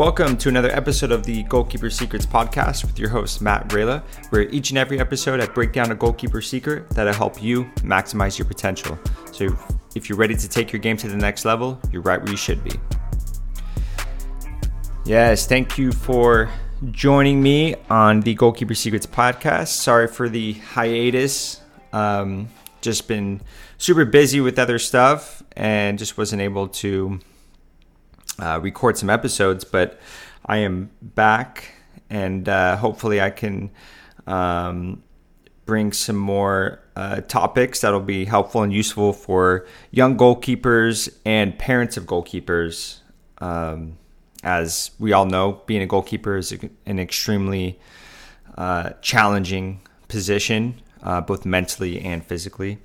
Welcome to another episode of the Goalkeeper Secrets podcast with your host, Matt Rayla, where each and every episode I break down a goalkeeper secret that'll help you maximize your potential. So if you're ready to take your game to the next level, you're right where you should be. Yes, thank you for joining me on the Goalkeeper Secrets podcast. Sorry for the hiatus. Um, just been super busy with other stuff and just wasn't able to uh, record some episodes, but I am back and uh, hopefully I can um, bring some more uh, topics that'll be helpful and useful for young goalkeepers and parents of goalkeepers. Um, as we all know, being a goalkeeper is an extremely uh, challenging position, uh, both mentally and physically.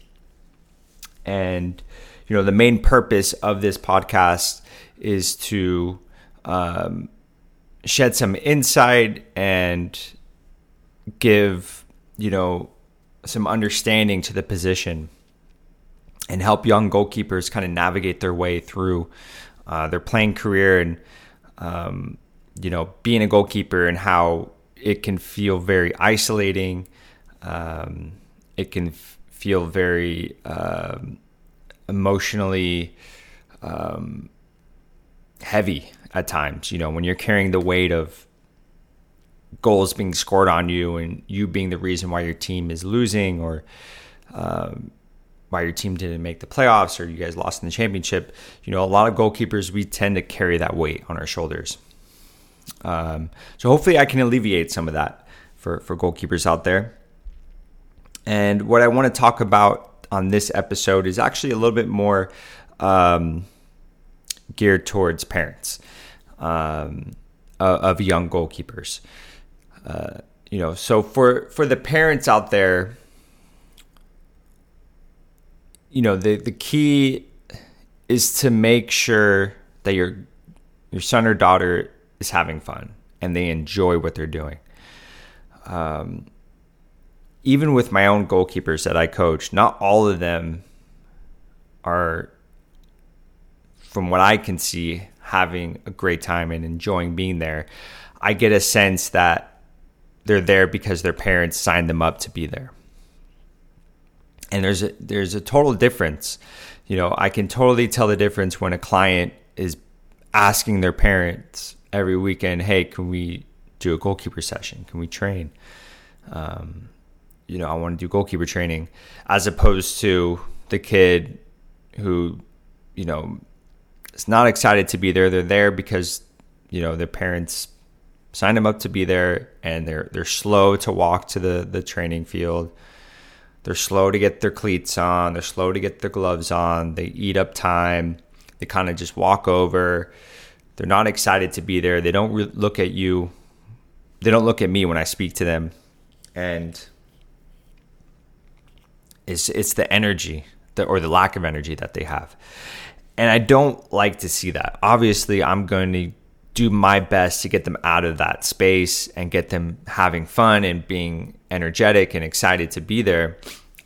And you know, the main purpose of this podcast is to um, shed some insight and give you know some understanding to the position and help young goalkeepers kind of navigate their way through uh, their playing career and um, you know being a goalkeeper and how it can feel very isolating. Um, it can f- feel very um, emotionally um, heavy at times. You know, when you're carrying the weight of goals being scored on you and you being the reason why your team is losing or um, why your team didn't make the playoffs or you guys lost in the championship. You know, a lot of goalkeepers, we tend to carry that weight on our shoulders. Um, so hopefully I can alleviate some of that for, for goalkeepers out there. And what I want to talk about on this episode is actually a little bit more um, geared towards parents um, of young goalkeepers. Uh, you know, so for for the parents out there, you know, the the key is to make sure that your your son or daughter is having fun and they enjoy what they're doing. Um, even with my own goalkeepers that I coach, not all of them are from what I can see, having a great time and enjoying being there. I get a sense that they're there because their parents signed them up to be there. And there's a there's a total difference. You know, I can totally tell the difference when a client is asking their parents every weekend, "Hey, can we do a goalkeeper session? Can we train?" Um, you know, I want to do goalkeeper training, as opposed to the kid who, you know, is not excited to be there. They're there because you know their parents signed them up to be there, and they're they're slow to walk to the the training field. They're slow to get their cleats on. They're slow to get their gloves on. They eat up time. They kind of just walk over. They're not excited to be there. They don't re- look at you. They don't look at me when I speak to them, and it's it's the energy or the lack of energy that they have. And I don't like to see that. Obviously, I'm going to do my best to get them out of that space and get them having fun and being energetic and excited to be there.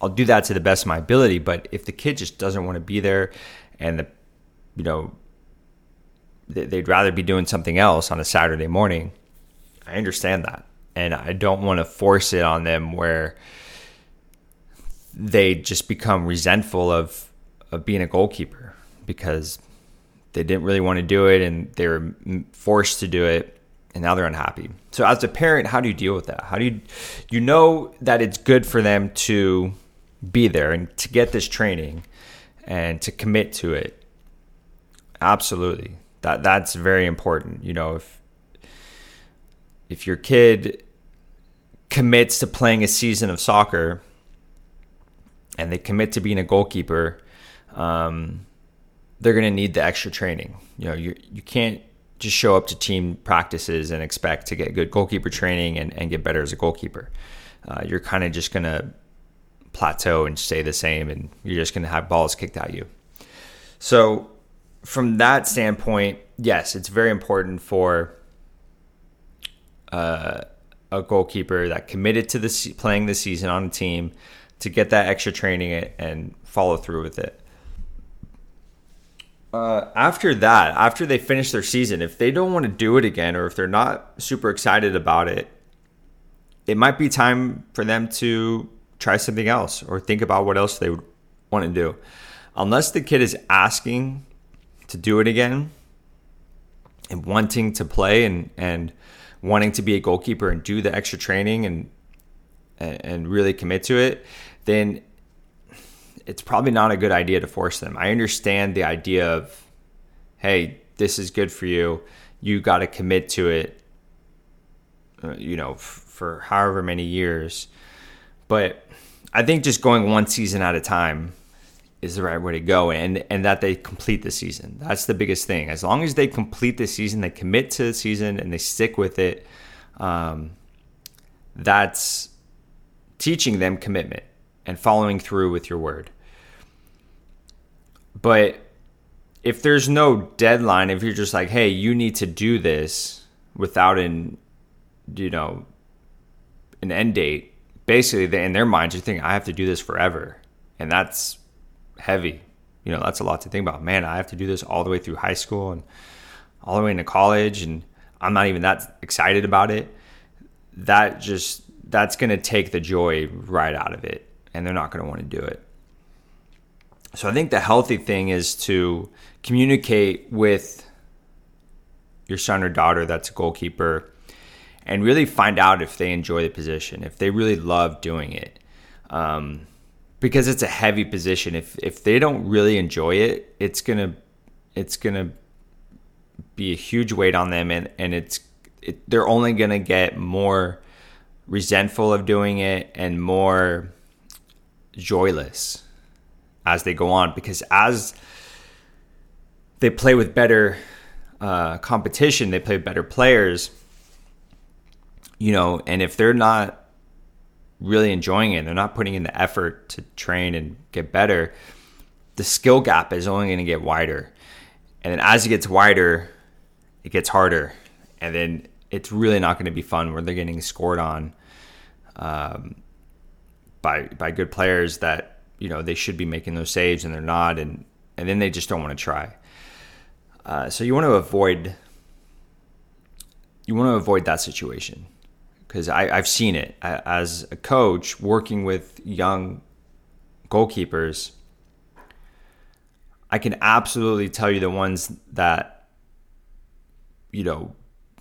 I'll do that to the best of my ability. But if the kid just doesn't want to be there and the, you know, they'd rather be doing something else on a Saturday morning, I understand that. And I don't want to force it on them where they just become resentful of, of being a goalkeeper because they didn't really want to do it and they were forced to do it and now they're unhappy. So as a parent, how do you deal with that? How do you you know that it's good for them to be there and to get this training and to commit to it? Absolutely. That that's very important. You know, if if your kid commits to playing a season of soccer and they commit to being a goalkeeper, um, they're going to need the extra training. You know, you you can't just show up to team practices and expect to get good goalkeeper training and, and get better as a goalkeeper. Uh, you're kind of just going to plateau and stay the same, and you're just going to have balls kicked at you. So, from that standpoint, yes, it's very important for uh, a goalkeeper that committed to the playing the season on a team to get that extra training and follow through with it. Uh, after that, after they finish their season, if they don't want to do it again or if they're not super excited about it, it might be time for them to try something else or think about what else they would want to do. Unless the kid is asking to do it again and wanting to play and, and wanting to be a goalkeeper and do the extra training and and really commit to it, then it's probably not a good idea to force them. I understand the idea of, hey, this is good for you. You got to commit to it, uh, you know, f- for however many years. But I think just going one season at a time is the right way to go and and that they complete the season. That's the biggest thing. As long as they complete the season, they commit to the season and they stick with it. Um, that's teaching them commitment and following through with your word. But if there's no deadline, if you're just like, hey, you need to do this without an, you know, an end date, basically they, in their minds you're thinking, I have to do this forever. And that's heavy. You know, that's a lot to think about. Man, I have to do this all the way through high school and all the way into college, and I'm not even that excited about it. That just, that's going to take the joy right out of it. And they're not going to want to do it. So I think the healthy thing is to communicate with your son or daughter that's a goalkeeper and really find out if they enjoy the position, if they really love doing it. Um, because it's a heavy position. If if they don't really enjoy it, it's gonna it's gonna be a huge weight on them, and and it's it, they're only gonna get more resentful of doing it and more joyless as they go on because as they play with better uh, competition, they play better players, you know, and if they're not really enjoying it, they're not putting in the effort to train and get better, the skill gap is only going to get wider. And then as it gets wider, it gets harder. And then it's really not going to be fun where they're getting scored on um, by by good players that you know they should be making those saves and they're not, and and then they just don't want to try. Uh, so you want to avoid you want to avoid that situation because I've seen it as a coach working with young goalkeepers. I can absolutely tell you the ones that, you know,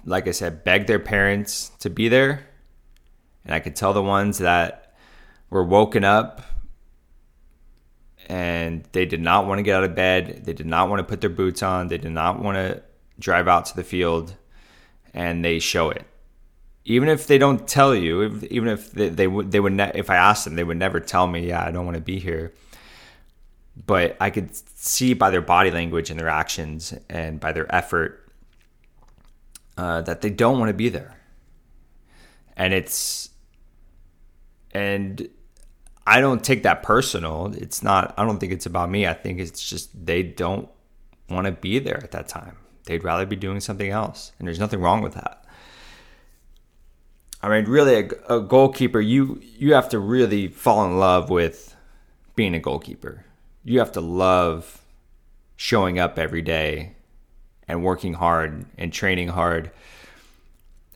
like I said, beg their parents to be there. And I could tell the ones that were woken up and they did not want to get out of bed. They did not want to put their boots on. They did not want to drive out to the field, and they show it. Even if they don't tell you, if, even if they, they would, they would. Ne- if I asked them, they would never tell me. Yeah, I don't want to be here. But I could see by their body language and their actions and by their effort uh, that they don't want to be there. And it's and I don't take that personal. It's not, I don't think it's about me. I think it's just they don't want to be there at that time. They'd rather be doing something else. And there's nothing wrong with that. I mean, really, a, a goalkeeper, you, you have to really fall in love with being a goalkeeper. You have to love showing up every day and working hard and training hard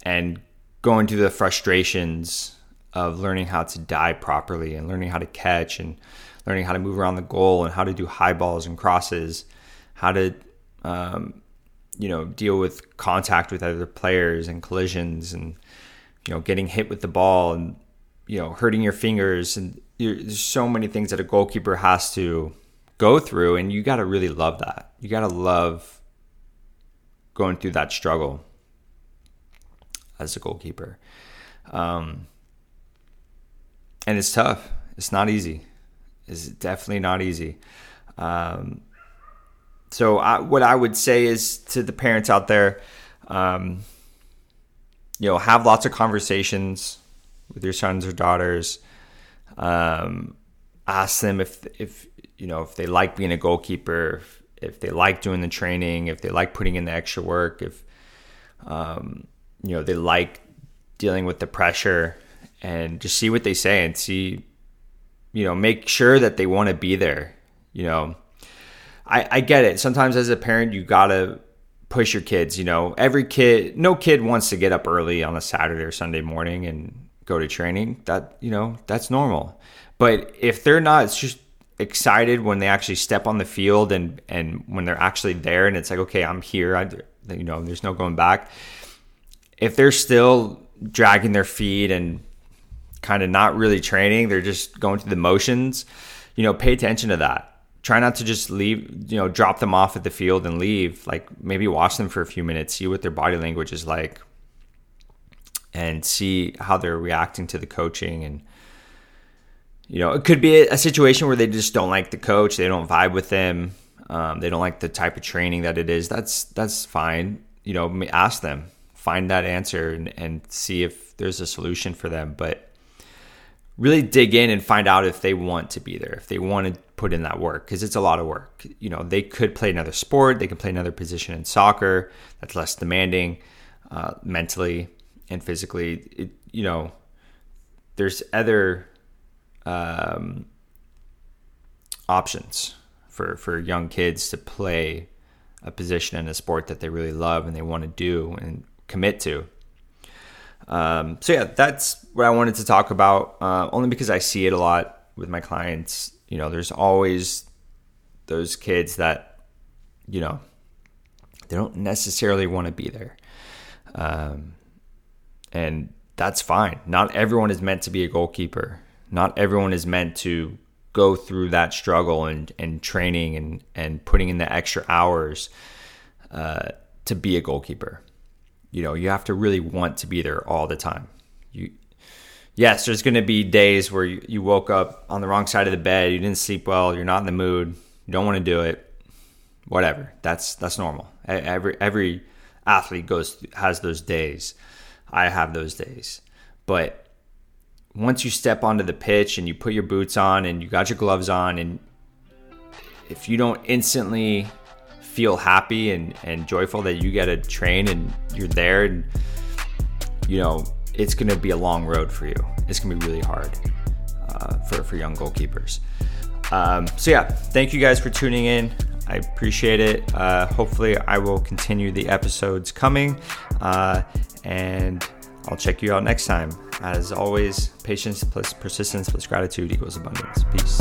and going through the frustrations of learning how to dive properly and learning how to catch and learning how to move around the goal and how to do high balls and crosses, how to um, you know deal with contact with other players and collisions and you know getting hit with the ball and you know hurting your fingers and there's so many things that a goalkeeper has to go through and you got to really love that. You got to love going through that struggle as a goalkeeper. Um, and it's tough. It's not easy. It's definitely not easy. Um, so I, what I would say is to the parents out there, um, you know, have lots of conversations with your sons or daughters. Um, ask them if if you know if they like being a goalkeeper, if, if, they like doing the training, if they like putting in the extra work, if um, you know they like dealing with the pressure and just see what they say and see, you know, make sure that they want to be there. You know, I, I get it. Sometimes as a parent, you gotta push your kids. You know, every kid, no kid wants to get up early on a Saturday or Sunday morning and go to training. That you know, that's normal. But if they're not just excited when they actually step on the field and and when they're actually there, and it's like, okay, I'm here. I, you know, there's no going back. If they're still dragging their feet and kind of not really training, they're just going through the motions. You know, pay attention to that try not to just leave, you know, drop them off at the field and leave. Like maybe watch them for a few minutes, see what their body language is like, and see how they're reacting to the coaching. And, you know, it could be a situation where they just don't like the coach, they don't vibe with them, um, they don't like the type of training that it is. That's that's fine. You know, ask them, find that answer, and, and see if there's a solution for them. But really dig in and find out if they want to be there, if they want to put in that work, because it's a lot of work. You know, they could play another sport, they can play another position in soccer that's less demanding uh, mentally and physically. It, you know, there's other um, options for for young kids to play a position in a sport that they really love and they want to do and commit to. Um, so yeah, that's what I wanted to talk about. Uh, only because I see it a lot with my clients. You know, there's always those kids that, you know, they don't necessarily want to be there, um, and that's fine. Not everyone is meant to be a goalkeeper. Not everyone is meant to go through that struggle and, and training and, and putting in the extra hours uh, to be a goalkeeper you know, you have to really want to be there all the time. You, yes, there's going to be days where you, you woke up on the wrong side of the bed, you didn't sleep well, you're not in the mood, you don't want to do it. Whatever. That's that's normal. Every every athlete goes has those days. I have those days. But once you step onto the pitch and you put your boots on and you got your gloves on and if you don't instantly feel happy and, and joyful that you get to train and you're there and you know it's going to be a long road for you. It's going to be really hard uh, for, for young goalkeepers. Um, so yeah thank you guys for tuning in. I appreciate it. Uh, hopefully i will continue the episodes coming uh, and i'll check you out next time. As always patience plus persistence plus gratitude equals abundance. Peace